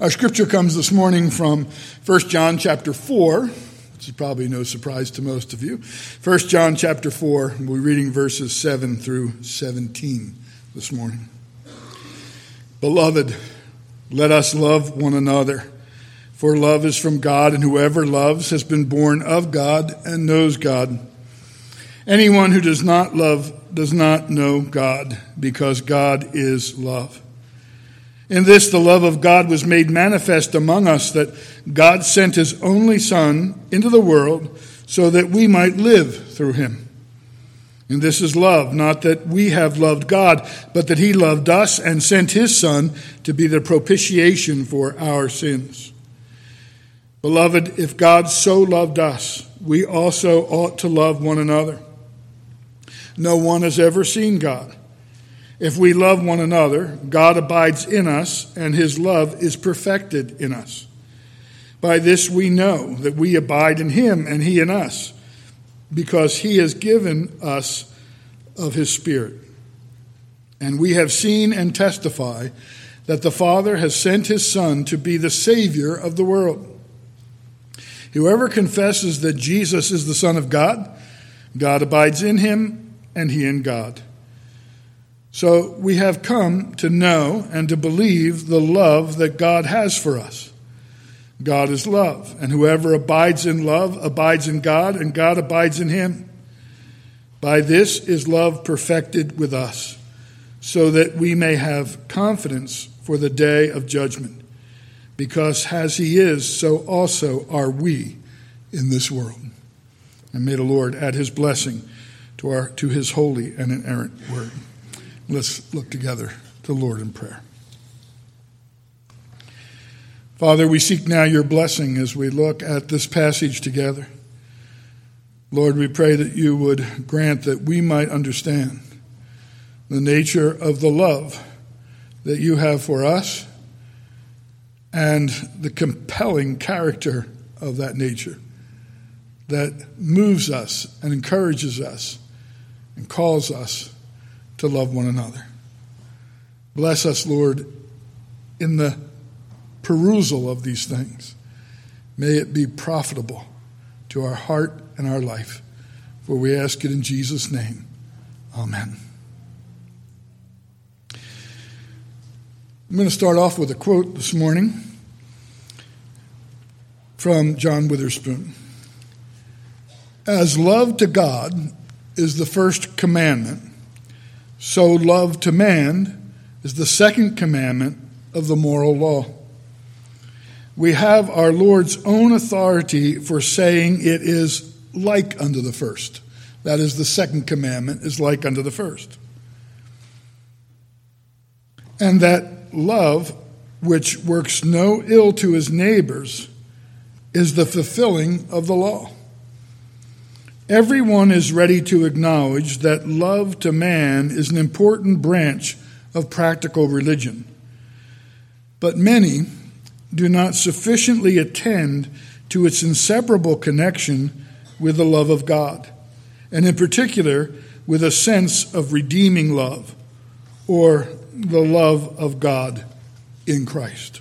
Our scripture comes this morning from 1 John chapter 4, which is probably no surprise to most of you. 1 John chapter 4, we're reading verses 7 through 17 this morning. Beloved, let us love one another, for love is from God, and whoever loves has been born of God and knows God. Anyone who does not love does not know God, because God is love. In this, the love of God was made manifest among us that God sent his only Son into the world so that we might live through him. And this is love, not that we have loved God, but that he loved us and sent his Son to be the propitiation for our sins. Beloved, if God so loved us, we also ought to love one another. No one has ever seen God. If we love one another, God abides in us, and his love is perfected in us. By this we know that we abide in him and he in us, because he has given us of his Spirit. And we have seen and testify that the Father has sent his Son to be the Savior of the world. Whoever confesses that Jesus is the Son of God, God abides in him, and he in God. So we have come to know and to believe the love that God has for us. God is love, and whoever abides in love abides in God, and God abides in him. By this is love perfected with us, so that we may have confidence for the day of judgment. Because as he is, so also are we in this world. And may the Lord add his blessing to, our, to his holy and inerrant word. Let's look together to the Lord in prayer. Father, we seek now your blessing as we look at this passage together. Lord, we pray that you would grant that we might understand the nature of the love that you have for us and the compelling character of that nature that moves us and encourages us and calls us to love one another. Bless us, Lord, in the perusal of these things. May it be profitable to our heart and our life. For we ask it in Jesus' name. Amen. I'm going to start off with a quote this morning from John Witherspoon. As love to God is the first commandment, so, love to man is the second commandment of the moral law. We have our Lord's own authority for saying it is like unto the first. That is, the second commandment is like unto the first. And that love, which works no ill to his neighbors, is the fulfilling of the law. Everyone is ready to acknowledge that love to man is an important branch of practical religion. But many do not sufficiently attend to its inseparable connection with the love of God, and in particular with a sense of redeeming love or the love of God in Christ.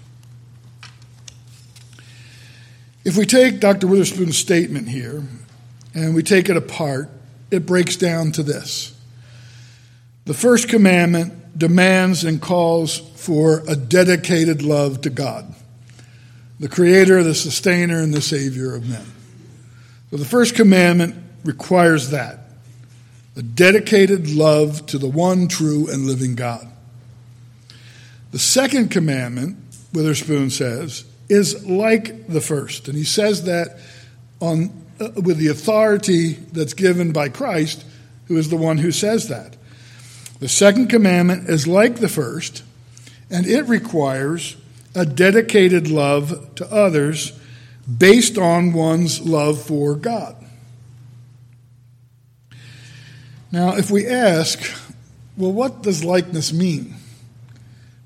If we take Dr. Witherspoon's statement here and we take it apart, it breaks down to this. The first commandment demands and calls for a dedicated love to God, the creator, the sustainer, and the savior of men. So the first commandment requires that a dedicated love to the one true and living God. The second commandment, Witherspoon says, is like the first. And he says that on Uh, with the authority that's given by Christ, who is the one who says that. The second commandment is like the first, and it requires a dedicated love to others based on one's love for God. Now, if we ask, well, what does likeness mean?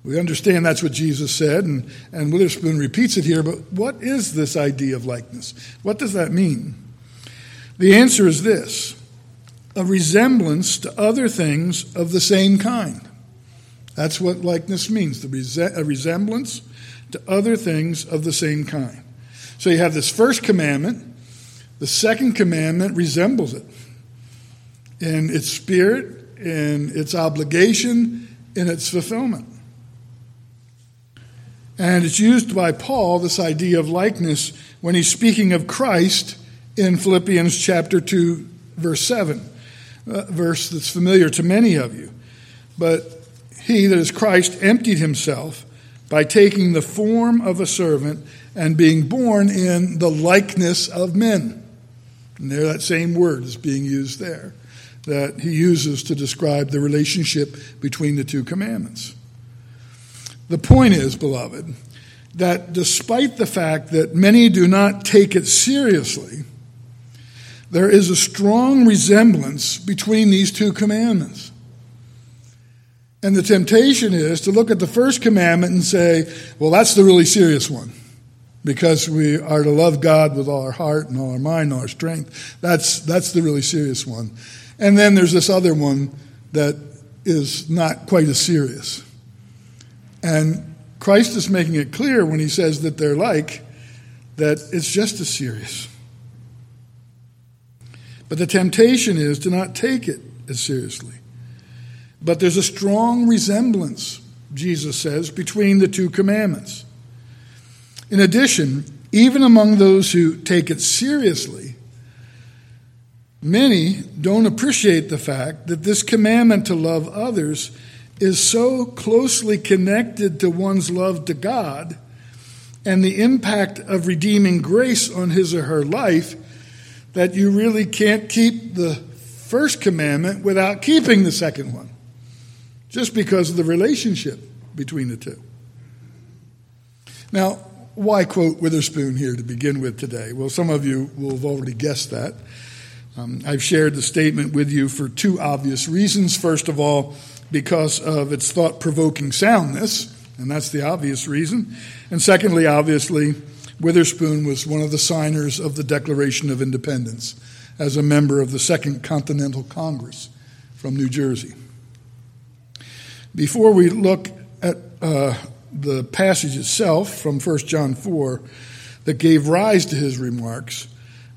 We understand that's what Jesus said, and, and Witherspoon repeats it here, but what is this idea of likeness? What does that mean? The answer is this a resemblance to other things of the same kind. That's what likeness means the a resemblance to other things of the same kind. So you have this first commandment, the second commandment resembles it in its spirit, in its obligation, in its fulfillment. And it's used by Paul, this idea of likeness, when he's speaking of Christ in Philippians chapter 2, verse 7, a verse that's familiar to many of you. But he, that is Christ, emptied himself by taking the form of a servant and being born in the likeness of men. And there, that same word is being used there that he uses to describe the relationship between the two commandments. The point is, beloved, that despite the fact that many do not take it seriously, there is a strong resemblance between these two commandments. And the temptation is to look at the first commandment and say, well, that's the really serious one. Because we are to love God with all our heart and all our mind and all our strength. That's, that's the really serious one. And then there's this other one that is not quite as serious. And Christ is making it clear when he says that they're like, that it's just as serious. But the temptation is to not take it as seriously. But there's a strong resemblance, Jesus says, between the two commandments. In addition, even among those who take it seriously, many don't appreciate the fact that this commandment to love others is so closely connected to one's love to God and the impact of redeeming grace on his or her life that you really can't keep the first commandment without keeping the second one just because of the relationship between the two. Now, why quote Witherspoon here to begin with today? Well, some of you will have already guessed that. Um, I've shared the statement with you for two obvious reasons. First of all, because of its thought provoking soundness, and that's the obvious reason. And secondly, obviously, Witherspoon was one of the signers of the Declaration of Independence as a member of the Second Continental Congress from New Jersey. Before we look at uh, the passage itself from 1 John 4 that gave rise to his remarks,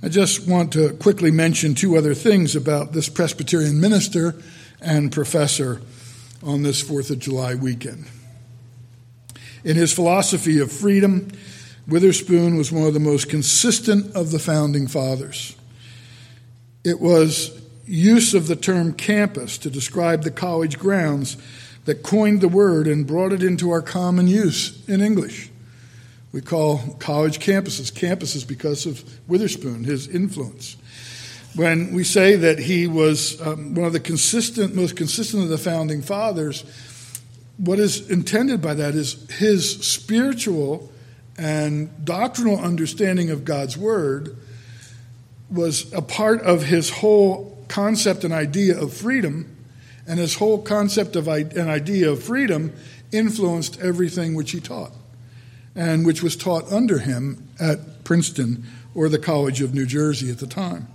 I just want to quickly mention two other things about this Presbyterian minister and professor on this 4th of July weekend. In his philosophy of freedom, Witherspoon was one of the most consistent of the founding fathers. It was use of the term campus to describe the college grounds that coined the word and brought it into our common use in English. We call college campuses campuses because of Witherspoon, his influence. When we say that he was um, one of the consistent, most consistent of the founding fathers, what is intended by that is his spiritual and doctrinal understanding of God's word was a part of his whole concept and idea of freedom and his whole concept of an idea of freedom influenced everything which he taught, and which was taught under him at Princeton or the College of New Jersey at the time.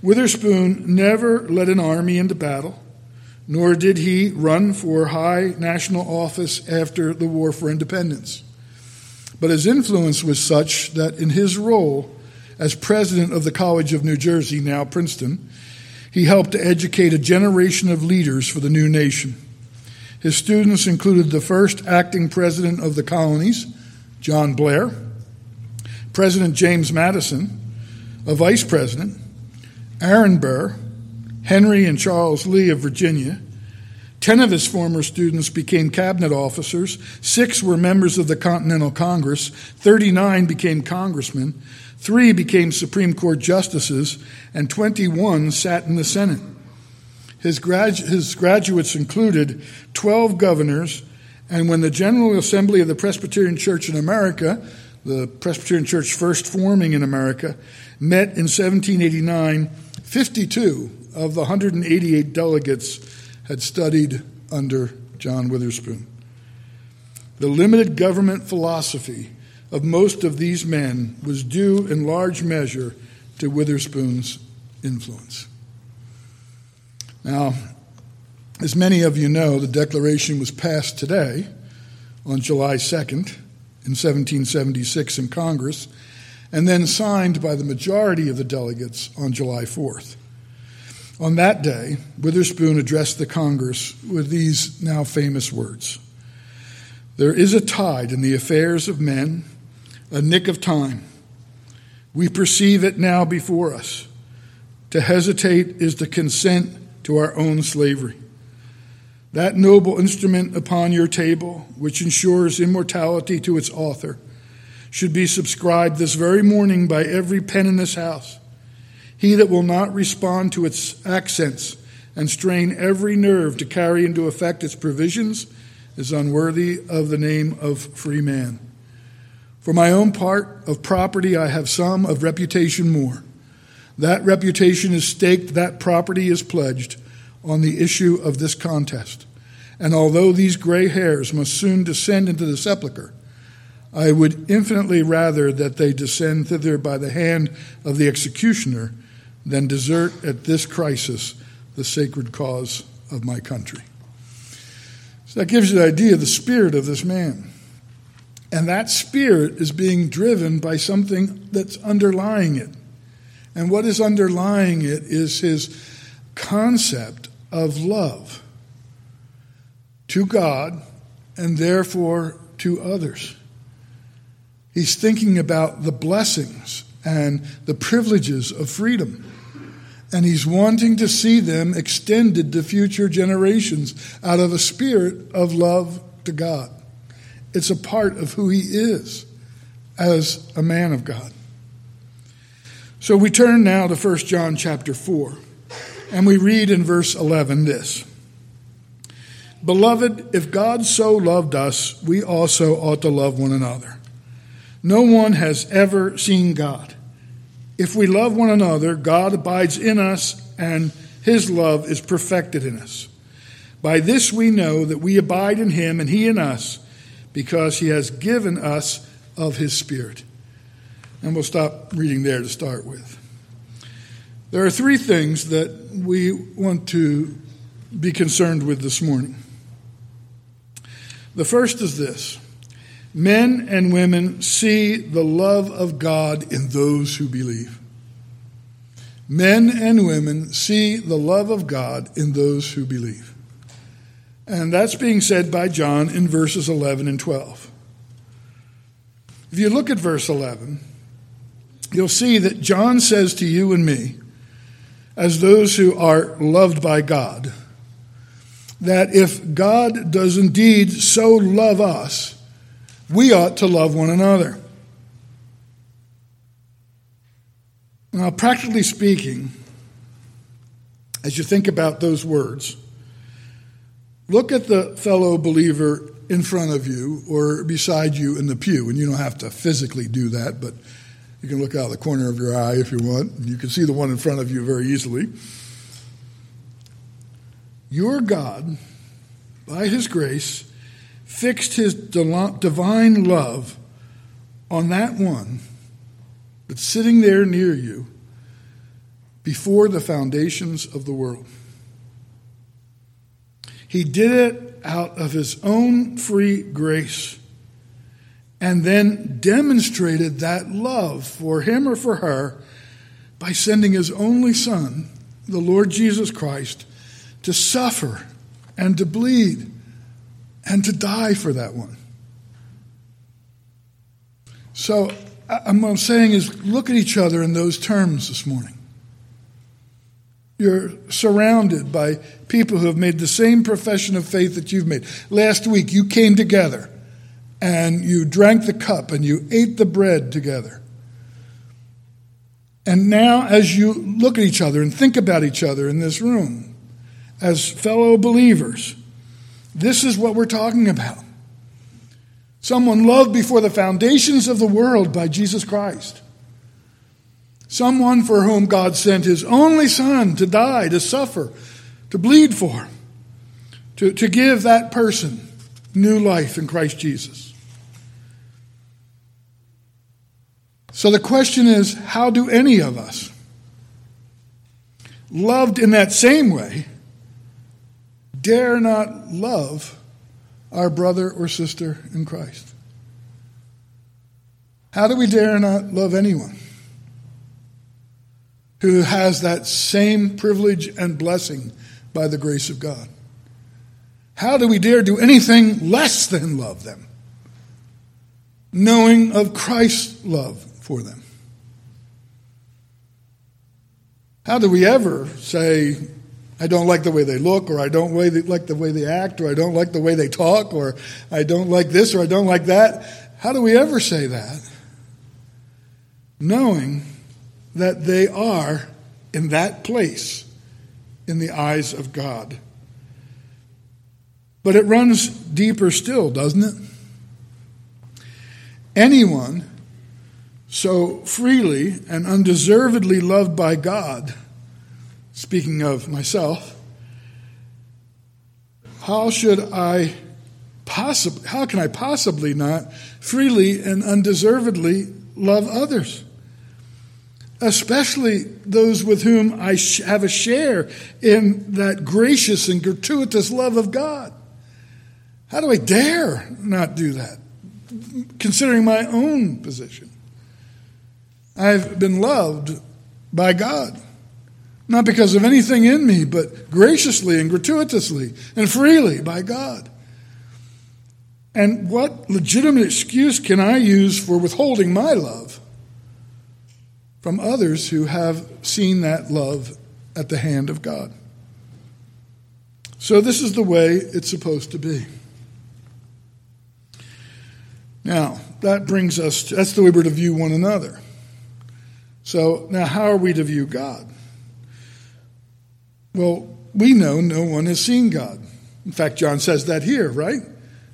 Witherspoon never led an army into battle, nor did he run for high national office after the War for Independence. But his influence was such that in his role as president of the College of New Jersey, now Princeton, he helped to educate a generation of leaders for the new nation. His students included the first acting president of the colonies, John Blair, President James Madison, a vice president, Aaron Burr, Henry and Charles Lee of Virginia. Ten of his former students became cabinet officers, six were members of the Continental Congress, 39 became congressmen, Three became Supreme Court justices, and 21 sat in the Senate. His, gradu- his graduates included 12 governors, and when the General Assembly of the Presbyterian Church in America, the Presbyterian Church first forming in America, met in 1789, 52 of the 188 delegates had studied under John Witherspoon. The limited government philosophy of most of these men was due in large measure to Witherspoon's influence. Now, As many of you know, the Declaration was passed today on July 2nd in 1776 in Congress, and then signed by the majority of the delegates on July 4th. On that day, Witherspoon addressed the Congress with these now famous words There is a tide in the affairs of men, a nick of time. We perceive it now before us. To hesitate is to consent to our own slavery. That noble instrument upon your table, which ensures immortality to its author, should be subscribed this very morning by every pen in this house. He that will not respond to its accents and strain every nerve to carry into effect its provisions is unworthy of the name of free man. For my own part, of property I have some, of reputation more. That reputation is staked, that property is pledged on the issue of this contest. And although these gray hairs must soon descend into the sepulchre, I would infinitely rather that they descend thither by the hand of the executioner than desert at this crisis the sacred cause of my country. So that gives you the idea of the spirit of this man. And that spirit is being driven by something that's underlying it. And what is underlying it is his concept of love to God and therefore to others. He's thinking about the blessings and the privileges of freedom and he's wanting to see them extended to future generations out of a spirit of love to God. It's a part of who he is as a man of God. So we turn now to 1 John chapter 4, and we read in verse 11 this Beloved, if God so loved us, we also ought to love one another. No one has ever seen God. If we love one another, God abides in us, and his love is perfected in us. By this we know that we abide in him and he in us, because he has given us of his Spirit. And we'll stop reading there to start with. There are three things that we want to be concerned with this morning. The first is this Men and women see the love of God in those who believe. Men and women see the love of God in those who believe. And that's being said by John in verses 11 and 12. If you look at verse 11, you'll see that John says to you and me, as those who are loved by God, that if God does indeed so love us, we ought to love one another. Now, practically speaking, as you think about those words, look at the fellow believer in front of you or beside you in the pew. And you don't have to physically do that, but you can look out the corner of your eye if you want. And you can see the one in front of you very easily. Your God, by His grace, fixed his divine love on that one that's sitting there near you before the foundations of the world. He did it out of his own free grace and then demonstrated that love for him or for her by sending his only son, the Lord Jesus Christ, to suffer and to bleed and to die for that one. So, what I'm saying is look at each other in those terms this morning. You're surrounded by people who have made the same profession of faith that you've made. Last week, you came together and you drank the cup and you ate the bread together. And now, as you look at each other and think about each other in this room as fellow believers, this is what we're talking about. Someone loved before the foundations of the world by Jesus Christ. Someone for whom God sent his only Son to die, to suffer, to bleed for, to, to give that person new life in Christ Jesus. So the question is how do any of us, loved in that same way, dare not love our brother or sister in Christ? How do we dare not love anyone who has that same privilege and blessing by the grace of God? How do we dare do anything less than love them, knowing of Christ's love for them? How do we ever say, I don't like the way they look, or I don't like the way they act, or I don't like the way they talk, or I don't like this, or I don't like that? How do we ever say that? Knowing that they are in that place in the eyes of God. But it runs deeper still, doesn't it? Anyone so freely and undeservedly loved by God, speaking of myself, how should I possibly, how can I possibly not freely and undeservedly love others? Especially those with whom I have a share in that gracious and gratuitous love of God. How do I dare not do that? Considering my own position. I've been loved by God. Not because of anything in me, but graciously and gratuitously and freely by God. And what legitimate excuse can I use for withholding my love from others who have seen that love at the hand of God? So, this is the way it's supposed to be. Now, that brings us, to, that's the way we're to view one another. So, now how are we to view God? Well, we know no one has seen God. In fact, John says that here, right?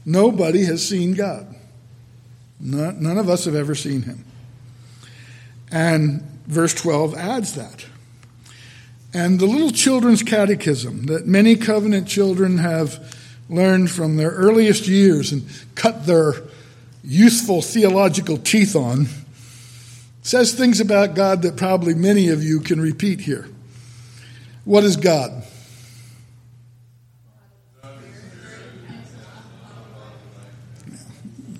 Nobody has seen God. None of us have ever seen him. And verse 12 adds that. And the little children's catechism that many covenant children have learned from their earliest years and cut their youthful theological teeth on, says things about God that probably many of you can repeat here. What is God?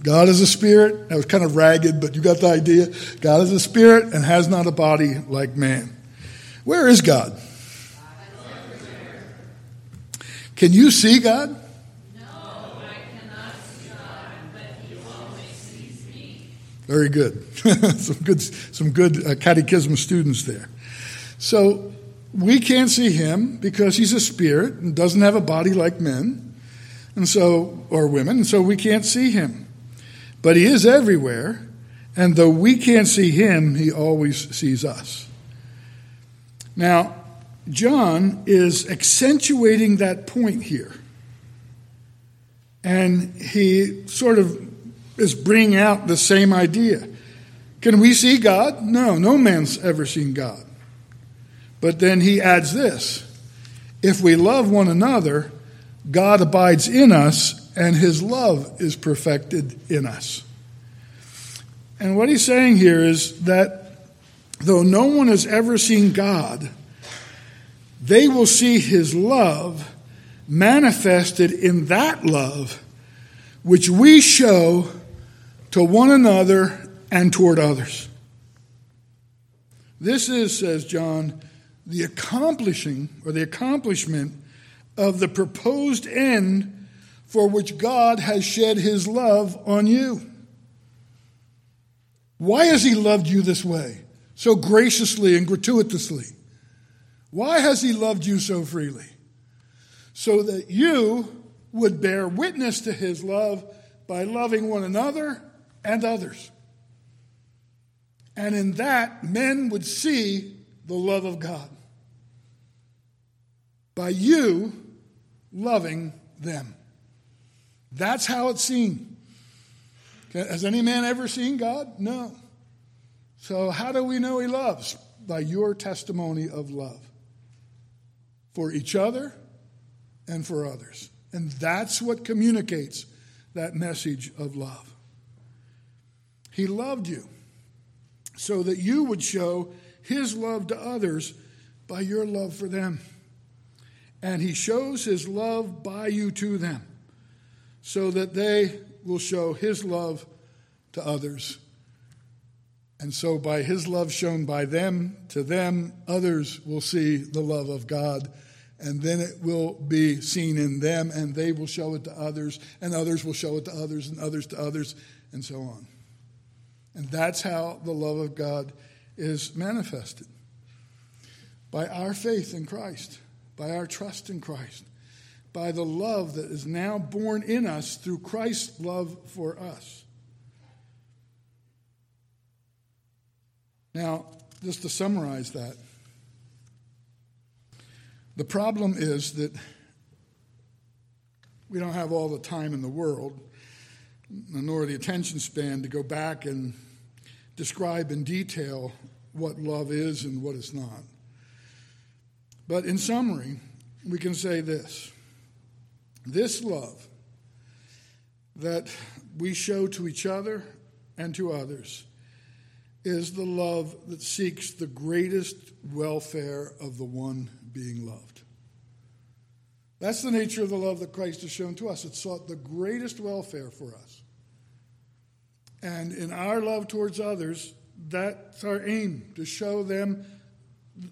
God is a spirit. That was kind of ragged, but you got the idea. God is a spirit and has not a body like man. Where is God? Can you see God? No, I cannot see God, but He always sees me. Very good. some good, some good uh, catechism students there. So we can't see him because he's a spirit and doesn't have a body like men, and so or women, and so we can't see him. But he is everywhere, and though we can't see him, he always sees us. Now, John is accentuating that point here. And he sort of is bringing out the same idea. Can we see God? No, no man's ever seen God. But then he adds this if we love one another, God abides in us, and his love is perfected in us. And what he's saying here is that though no one has ever seen God, they will see his love manifested in that love which we show to one another and toward others. This is, says John, the accomplishing or the accomplishment of the proposed end for which God has shed his love on you. Why has he loved you this way, so graciously and gratuitously? Why has he loved you so freely? So that you would bear witness to his love by loving one another and others. And in that, men would see the love of God by you loving them. That's how it's seen. Has any man ever seen God? No. So, how do we know he loves? By your testimony of love for each other and for others. And that's what communicates that message of love. He loved you so that you would show his love to others by your love for them. And he shows his love by you to them, so that they will show his love to others. And so, by his love shown by them to them, others will see the love of God. And then it will be seen in them, and they will show it to others, and others will show it to others, and others to others, and so on. And that's how the love of God is manifested by our faith in Christ, by our trust in Christ, by the love that is now born in us through Christ's love for us. Now, just to summarize that, the problem is that we don't have all the time in the world, nor the attention span to go back and describe in detail what love is and what it's not. But in summary, we can say this this love that we show to each other and to others is the love that seeks the greatest welfare of the one being loved. That's the nature of the love that Christ has shown to us. It sought the greatest welfare for us. And in our love towards others, that's our aim to show them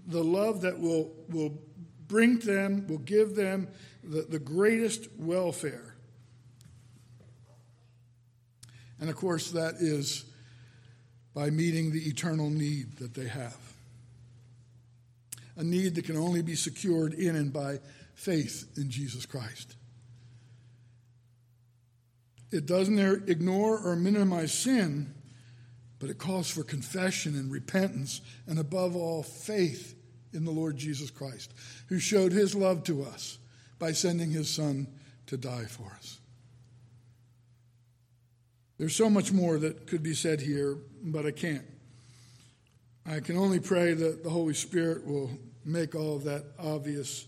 the love that will, will bring them, will give them the, the greatest welfare. And of course, that is by meeting the eternal need that they have. A need that can only be secured in and by faith in Jesus Christ. It doesn't ignore or minimize sin, but it calls for confession and repentance, and above all, faith in the Lord Jesus Christ, who showed his love to us by sending his Son to die for us. There's so much more that could be said here, but I can't. I can only pray that the Holy Spirit will make all of that obvious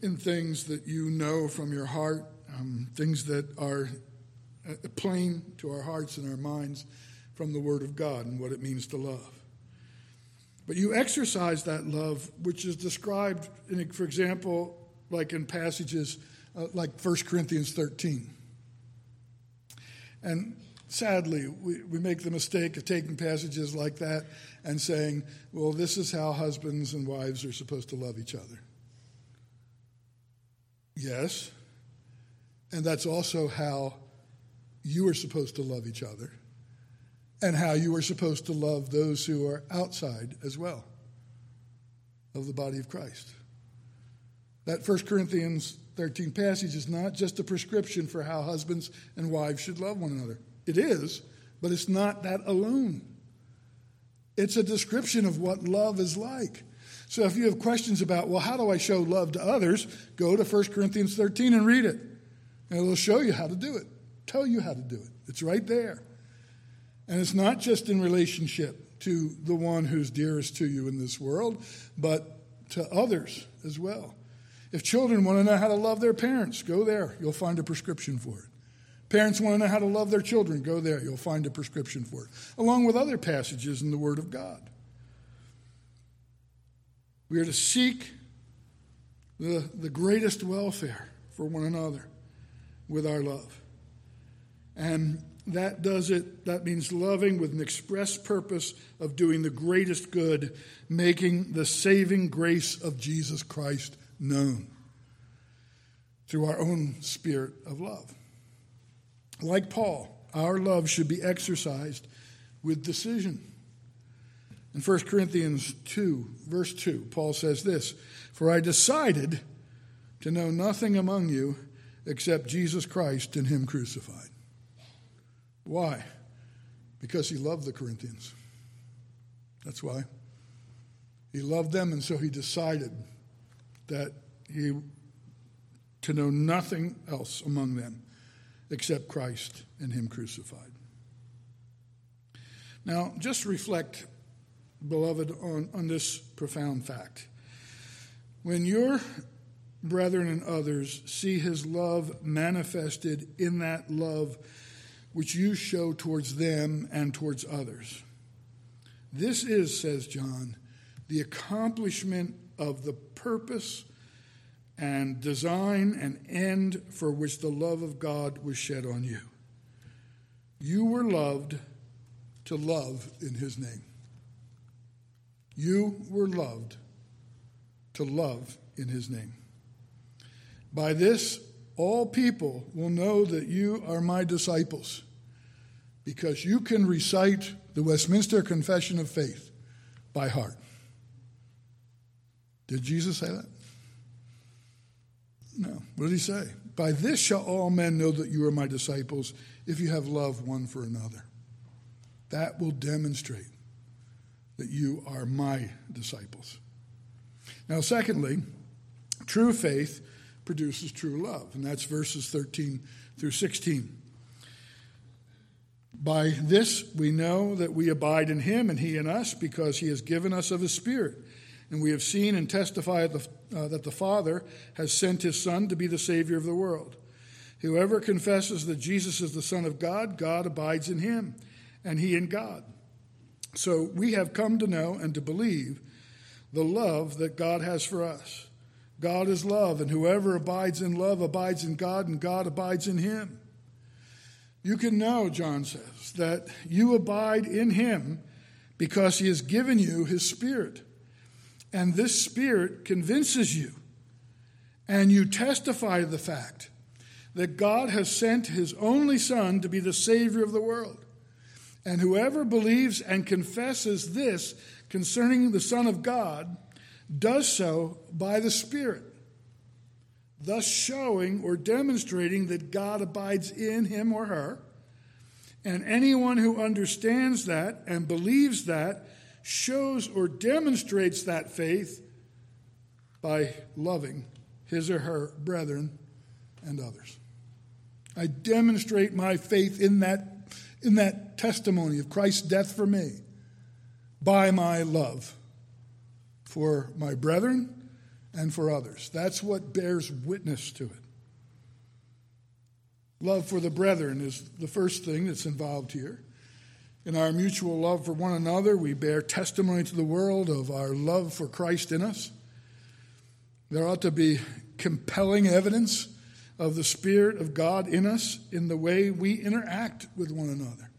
in things that you know from your heart, um, things that are uh, plain to our hearts and our minds from the Word of God and what it means to love. But you exercise that love, which is described, in, for example, like in passages uh, like 1 Corinthians 13. And sadly, we, we make the mistake of taking passages like that and saying, well, this is how husbands and wives are supposed to love each other. Yes, and that's also how you are supposed to love each other and how you are supposed to love those who are outside as well of the body of Christ. That 1 Corinthians 13 passage is not just a prescription for how husbands and wives should love one another. It is, but it's not that alone. It's a description of what love is like. So if you have questions about, well, how do I show love to others, go to 1 Corinthians 13 and read it. And it'll show you how to do it, tell you how to do it. It's right there. And it's not just in relationship to the one who's dearest to you in this world, but to others as well. If children want to know how to love their parents, go there. You'll find a prescription for it. Parents want to know how to love their children, go there. You'll find a prescription for it, along with other passages in the Word of God. We are to seek the, the greatest welfare for one another with our love. And that does it. That means loving with an express purpose of doing the greatest good, making the saving grace of Jesus Christ known through our own spirit of love. Like Paul, our love should be exercised with decision. In 1 Corinthians 2, verse 2, Paul says this For I decided to know nothing among you except Jesus Christ and Him crucified. Why? Because he loved the Corinthians. That's why. He loved them, and so he decided that he to know nothing else among them except Christ and him crucified. Now, just reflect, beloved, on, on this profound fact. When your brethren and others see his love manifested in that love which you show towards them and towards others. This is, says John, the accomplishment of the purpose and design and end for which the love of God was shed on you. You were loved to love in his name. You were loved to love in his name. By this, all people will know that you are my disciples because you can recite the Westminster Confession of Faith by heart. Did Jesus say that? No. What did he say? By this shall all men know that you are my disciples if you have love one for another. That will demonstrate that you are my disciples. Now, secondly, true faith produces true love, and that's verses 13 through 16. By this we know that we abide in him and he in us because he has given us of his Spirit. And we have seen and testified uh, that the Father has sent his Son to be the Savior of the world. Whoever confesses that Jesus is the Son of God, God abides in him, and he in God. So we have come to know and to believe the love that God has for us. God is love, and whoever abides in love abides in God, and God abides in him. You can know, John says, that you abide in him because he has given you his Spirit. And this Spirit convinces you, and you testify to the fact that God has sent his only Son to be the Savior of the world. And whoever believes and confesses this concerning the Son of God does so by the Spirit, thus showing or demonstrating that God abides in him or her. And anyone who understands that and believes that shows or demonstrates that faith by loving his or her brethren and others. I demonstrate my faith in that, in that testimony of Christ's death for me by my love for my brethren and for others. That's what bears witness to it. Love for the brethren is the first thing that's involved here. In our mutual love for one another, we bear testimony to the world of our love for Christ in us. There ought to be compelling evidence of the Spirit of God in us in the way we interact with one another.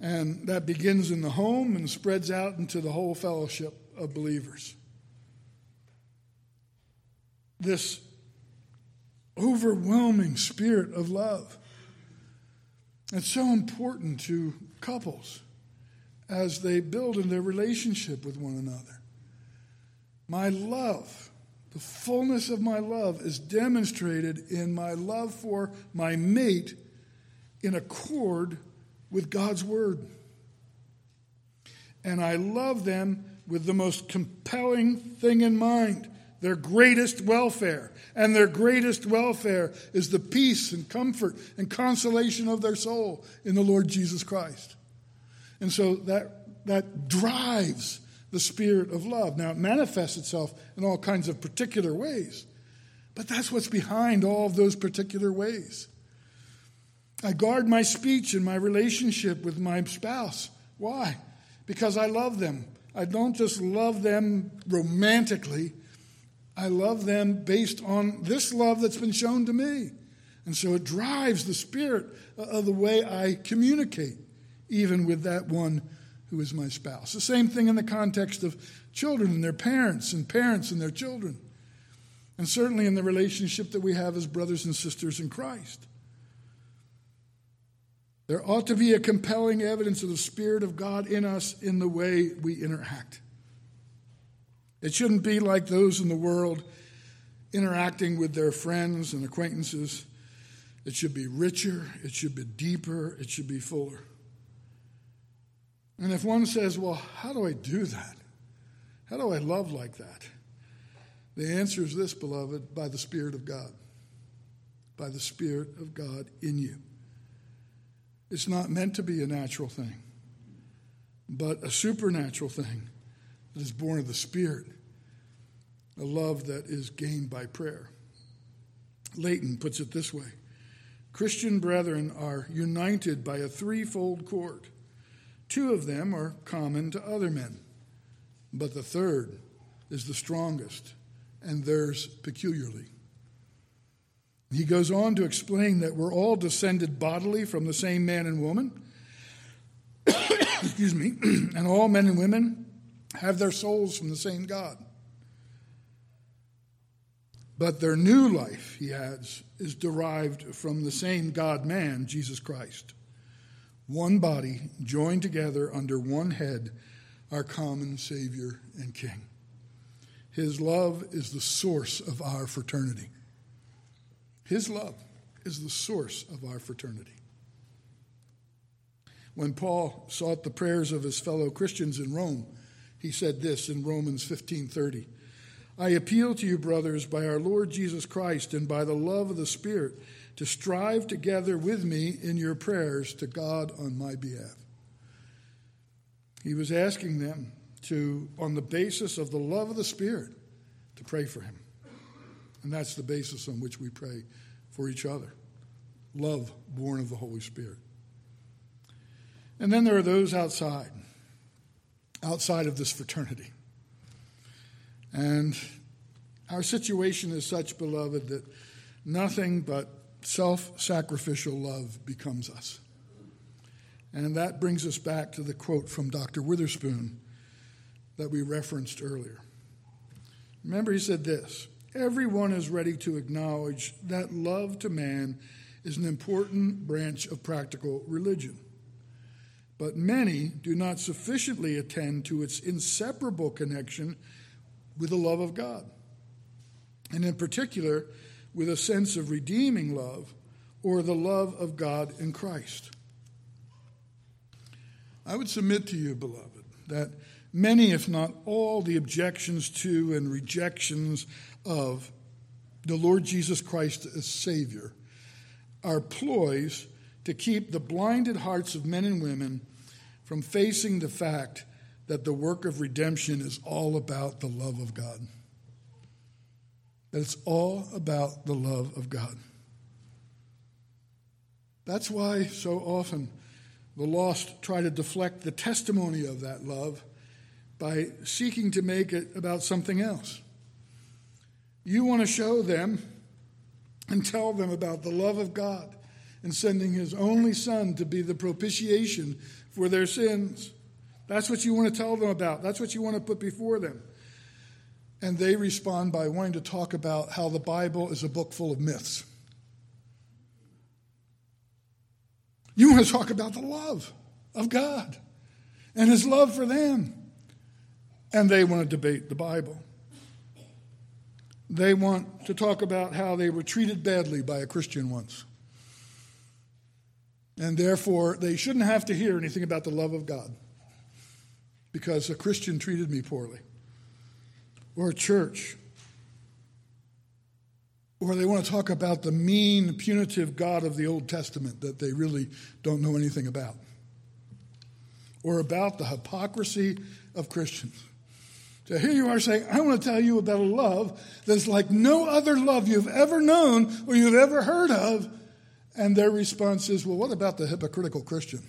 And that begins in the home and spreads out into the whole fellowship of believers. This overwhelming spirit of love it's so important to couples as they build in their relationship with one another. My love, the fullness of my love, is demonstrated in my love for my mate in accord with God's Word. And I love them with the most compelling thing in mind their greatest welfare. And their greatest welfare is the peace and comfort and consolation of their soul in the Lord Jesus Christ. And so that, that drives the spirit of love. Now, it manifests itself in all kinds of particular ways, but that's what's behind all of those particular ways. I guard my speech and my relationship with my spouse. Why? Because I love them. I don't just love them romantically, I love them based on this love that's been shown to me. And so it drives the spirit of the way I communicate, even with that one who is my spouse. The same thing in the context of children and their parents, and parents and their children. And certainly in the relationship that we have as brothers and sisters in Christ. There ought to be a compelling evidence of the Spirit of God in us in the way we interact. It shouldn't be like those in the world interacting with their friends and acquaintances. It should be richer, it should be deeper, it should be fuller. And if one says, Well, how do I do that? How do I love like that? The answer is this, beloved by the Spirit of God. By the Spirit of God in you. It's not meant to be a natural thing, but a supernatural thing that is born of the Spirit, a love that is gained by prayer. Leighton puts it this way Christian brethren are united by a threefold cord. Two of them are common to other men, but the third is the strongest and theirs peculiarly. He goes on to explain that we're all descended bodily from the same man and woman. Excuse me. and all men and women have their souls from the same God. But their new life, he adds, is derived from the same God man, Jesus Christ. One body joined together under one head, our common Savior and King. His love is the source of our fraternity. His love is the source of our fraternity. When Paul sought the prayers of his fellow Christians in Rome, he said this in Romans 15:30. I appeal to you, brothers, by our Lord Jesus Christ and by the love of the Spirit, to strive together with me in your prayers to God on my behalf. He was asking them to, on the basis of the love of the Spirit, to pray for him. And that's the basis on which we pray for each other love born of the Holy Spirit. And then there are those outside, outside of this fraternity. And our situation is such, beloved, that nothing but self sacrificial love becomes us. And that brings us back to the quote from Dr. Witherspoon that we referenced earlier. Remember, he said this Everyone is ready to acknowledge that love to man is an important branch of practical religion. But many do not sufficiently attend to its inseparable connection with the love of God, and in particular, with a sense of redeeming love or the love of God in Christ. I would submit to you, beloved, that many, if not all, the objections to and rejections of the Lord Jesus Christ as Savior are ploys to keep the blinded hearts of men and women from facing the fact that the work of redemption is all about the love of God. That it's all about the love of God. That's why so often the lost try to deflect the testimony of that love by seeking to make it about something else. You want to show them and tell them about the love of God and sending His only Son to be the propitiation for their sins. That's what you want to tell them about. That's what you want to put before them. And they respond by wanting to talk about how the Bible is a book full of myths. You want to talk about the love of God and His love for them. And they want to debate the Bible. They want to talk about how they were treated badly by a Christian once. And therefore, they shouldn't have to hear anything about the love of God because a Christian treated me poorly, or a church, or they want to talk about the mean, punitive God of the Old Testament that they really don't know anything about, or about the hypocrisy of Christians. So here you are saying, I want to tell you about a love that's like no other love you've ever known or you've ever heard of. And their response is, well, what about the hypocritical Christian?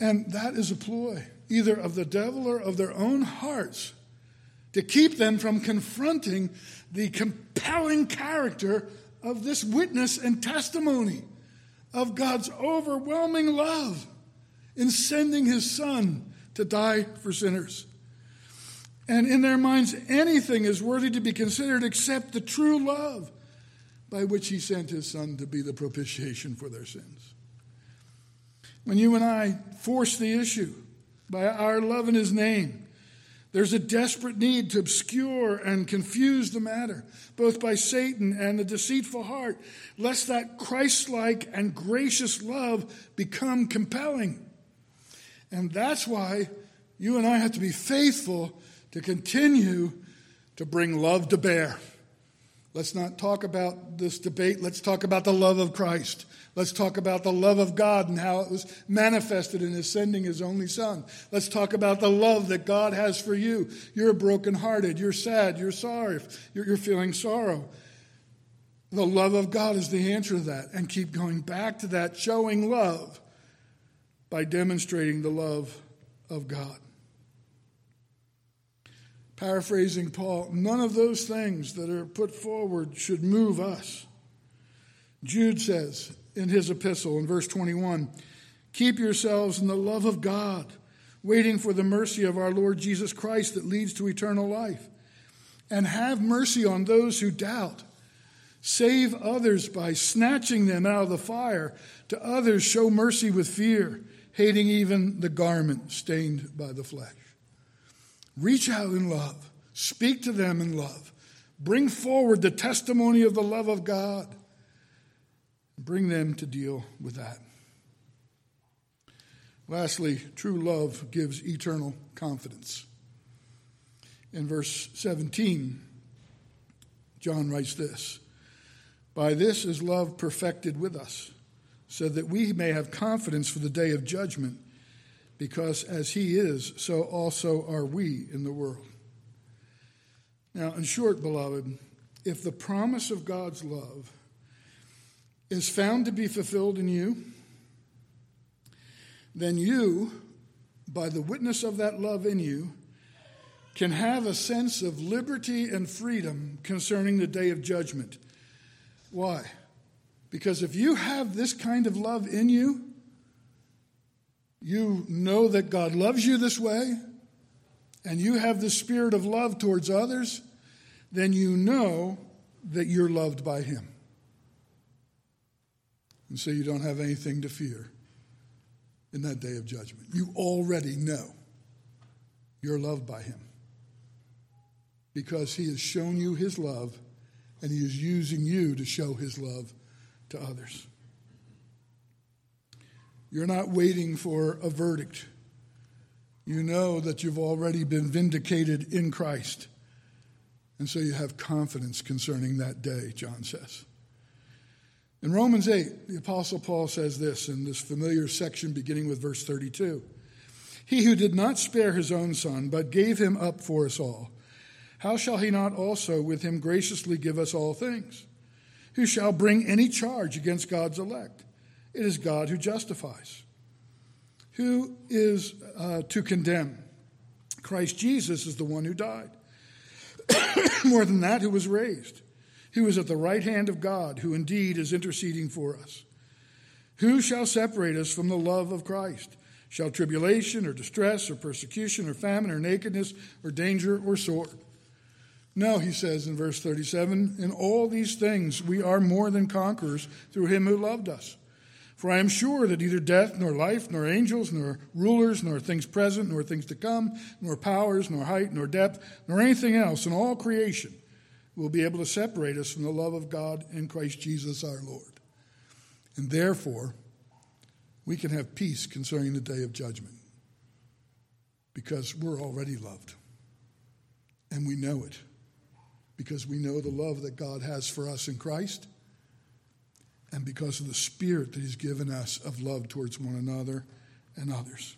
And that is a ploy, either of the devil or of their own hearts, to keep them from confronting the compelling character of this witness and testimony of God's overwhelming love in sending his son to die for sinners. And in their minds, anything is worthy to be considered except the true love by which he sent his son to be the propitiation for their sins. When you and I force the issue by our love in His name, there's a desperate need to obscure and confuse the matter, both by Satan and the deceitful heart, lest that Christ like and gracious love become compelling. And that's why you and I have to be faithful to continue to bring love to bear. Let's not talk about this debate. Let's talk about the love of Christ. Let's talk about the love of God and how it was manifested in His sending His only Son. Let's talk about the love that God has for you. You're brokenhearted. You're sad. You're sorry. You're, you're feeling sorrow. The love of God is the answer to that. And keep going back to that, showing love by demonstrating the love of God. Paraphrasing Paul, none of those things that are put forward should move us. Jude says in his epistle in verse 21 Keep yourselves in the love of God, waiting for the mercy of our Lord Jesus Christ that leads to eternal life. And have mercy on those who doubt. Save others by snatching them out of the fire. To others, show mercy with fear, hating even the garment stained by the flesh. Reach out in love. Speak to them in love. Bring forward the testimony of the love of God. Bring them to deal with that. Lastly, true love gives eternal confidence. In verse 17, John writes this By this is love perfected with us, so that we may have confidence for the day of judgment because as he is, so also are we in the world. Now, in short, beloved, if the promise of God's love is found to be fulfilled in you, then you, by the witness of that love in you, can have a sense of liberty and freedom concerning the day of judgment. Why? Because if you have this kind of love in you, you know that God loves you this way, and you have the spirit of love towards others, then you know that you're loved by Him. And so you don't have anything to fear in that day of judgment. You already know you're loved by Him because He has shown you His love and He is using you to show His love to others. You're not waiting for a verdict. You know that you've already been vindicated in Christ. And so you have confidence concerning that day, John says. In Romans 8, the Apostle Paul says this in this familiar section beginning with verse 32 He who did not spare his own son, but gave him up for us all, how shall he not also with him graciously give us all things? Who shall bring any charge against God's elect? It is God who justifies. Who is uh, to condemn? Christ Jesus is the one who died. More than that, who was raised, who is at the right hand of God, who indeed is interceding for us. Who shall separate us from the love of Christ? Shall tribulation or distress or persecution or famine or nakedness or danger or sword? No, he says in verse 37 In all these things we are more than conquerors through him who loved us. For I am sure that neither death, nor life, nor angels, nor rulers, nor things present, nor things to come, nor powers, nor height, nor depth, nor anything else in all creation will be able to separate us from the love of God in Christ Jesus our Lord. And therefore, we can have peace concerning the day of judgment because we're already loved. And we know it because we know the love that God has for us in Christ and because of the spirit that He's given us of love towards one another and others.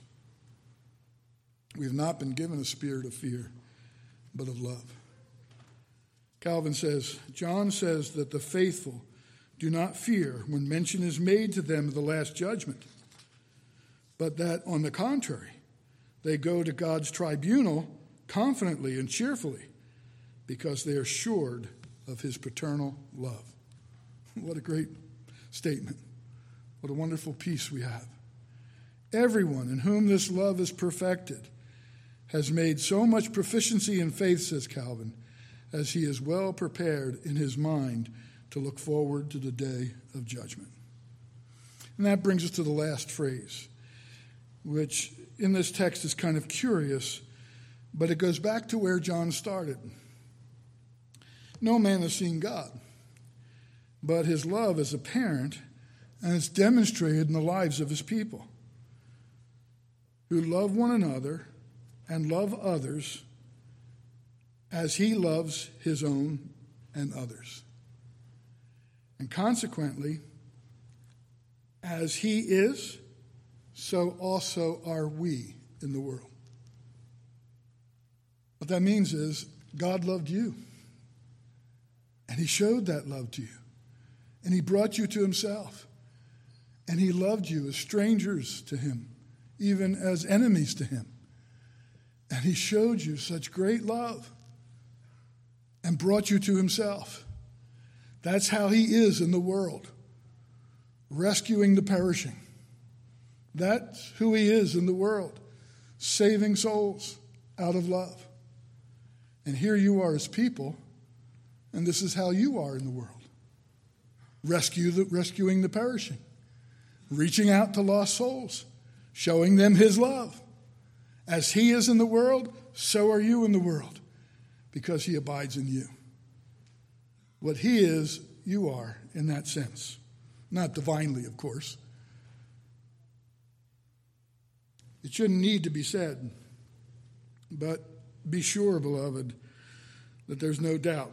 We have not been given a spirit of fear, but of love. Calvin says, John says that the faithful do not fear when mention is made to them of the last judgment, but that, on the contrary, they go to God's tribunal confidently and cheerfully because they are assured of his paternal love. What a great statement. What a wonderful peace we have. Everyone in whom this love is perfected has made so much proficiency in faith, says Calvin, as he is well prepared in his mind to look forward to the day of judgment. And that brings us to the last phrase, which in this text is kind of curious, but it goes back to where John started. No man has seen God but his love is apparent and it's demonstrated in the lives of his people who love one another and love others as he loves his own and others. And consequently, as he is, so also are we in the world. What that means is God loved you, and he showed that love to you. And he brought you to himself. And he loved you as strangers to him, even as enemies to him. And he showed you such great love and brought you to himself. That's how he is in the world, rescuing the perishing. That's who he is in the world, saving souls out of love. And here you are as people, and this is how you are in the world rescue the, rescuing the perishing, reaching out to lost souls, showing them his love. As he is in the world, so are you in the world, because he abides in you. What he is, you are in that sense. Not divinely, of course. It shouldn't need to be said, but be sure, beloved, that there's no doubt.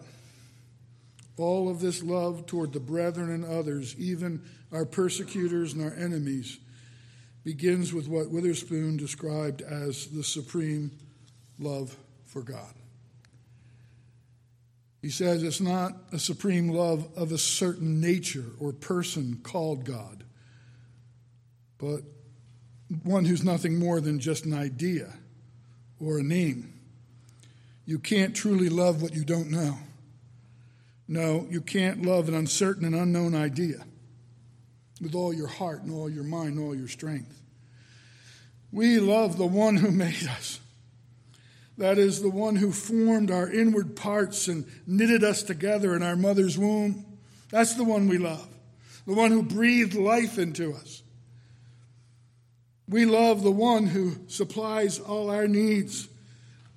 All of this love toward the brethren and others, even our persecutors and our enemies, begins with what Witherspoon described as the supreme love for God. He says it's not a supreme love of a certain nature or person called God, but one who's nothing more than just an idea or a name. You can't truly love what you don't know. No, you can't love an uncertain and unknown idea with all your heart and all your mind and all your strength. We love the one who made us. That is the one who formed our inward parts and knitted us together in our mother's womb. That's the one we love. The one who breathed life into us. We love the one who supplies all our needs.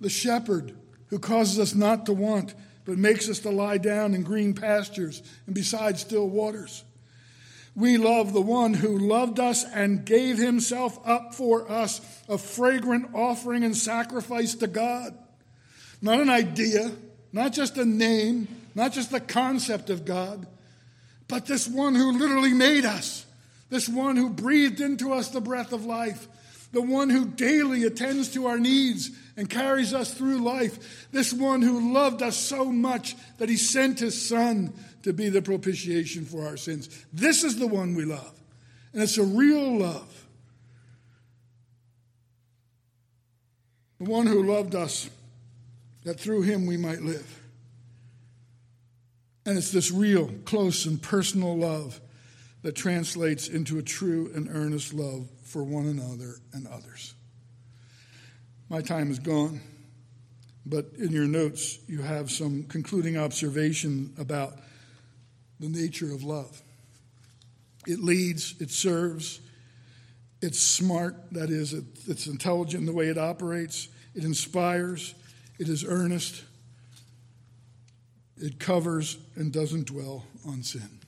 The shepherd who causes us not to want, but makes us to lie down in green pastures and beside still waters. We love the one who loved us and gave himself up for us, a fragrant offering and sacrifice to God. Not an idea, not just a name, not just the concept of God, but this one who literally made us, this one who breathed into us the breath of life, the one who daily attends to our needs and carries us through life, this one who loved us so much that he sent his son to be the propitiation for our sins. This is the one we love. And it's a real love. The one who loved us that through him we might live. And it's this real, close, and personal love that translates into a true and earnest love for one another and others. My time is gone, but in your notes, you have some concluding observation about the nature of love. It leads, it serves, it's smart, that is, it, it's intelligent in the way it operates, it inspires, it is earnest, it covers and doesn't dwell on sin.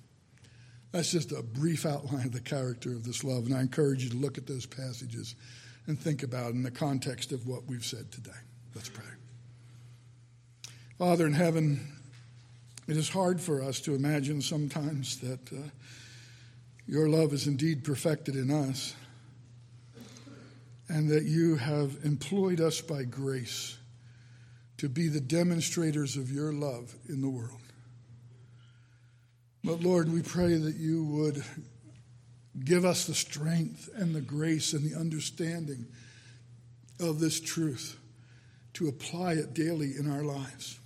That's just a brief outline of the character of this love, and I encourage you to look at those passages and think about in the context of what we've said today. Let's pray. Father in heaven, it is hard for us to imagine sometimes that uh, your love is indeed perfected in us and that you have employed us by grace to be the demonstrators of your love in the world. But Lord, we pray that you would give us the strength and the grace and the understanding of this truth to apply it daily in our lives.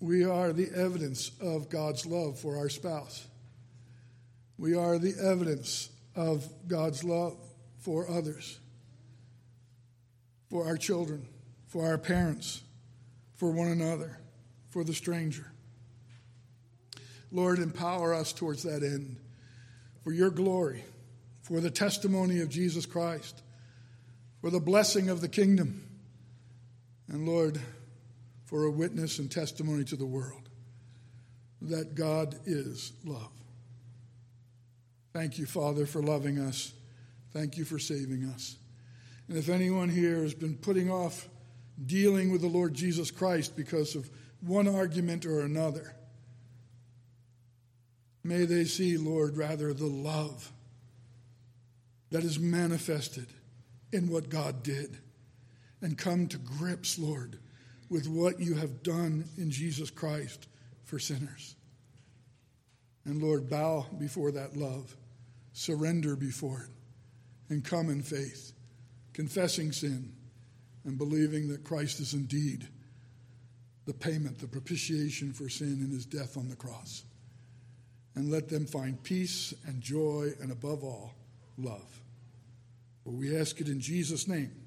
We are the evidence of God's love for our spouse. We are the evidence of God's love for others, for our children, for our parents, for one another, for the stranger. Lord, empower us towards that end for your glory, for the testimony of Jesus Christ, for the blessing of the kingdom, and Lord, for a witness and testimony to the world that God is love. Thank you, Father, for loving us. Thank you for saving us. And if anyone here has been putting off dealing with the Lord Jesus Christ because of one argument or another, may they see, Lord, rather the love that is manifested in what God did and come to grips, Lord, with what you have done in Jesus Christ for sinners. And Lord, bow before that love, surrender before it, and come in faith, confessing sin and believing that Christ is indeed the payment, the propitiation for sin in his death on the cross. And let them find peace and joy and above all, love. For we ask it in Jesus' name.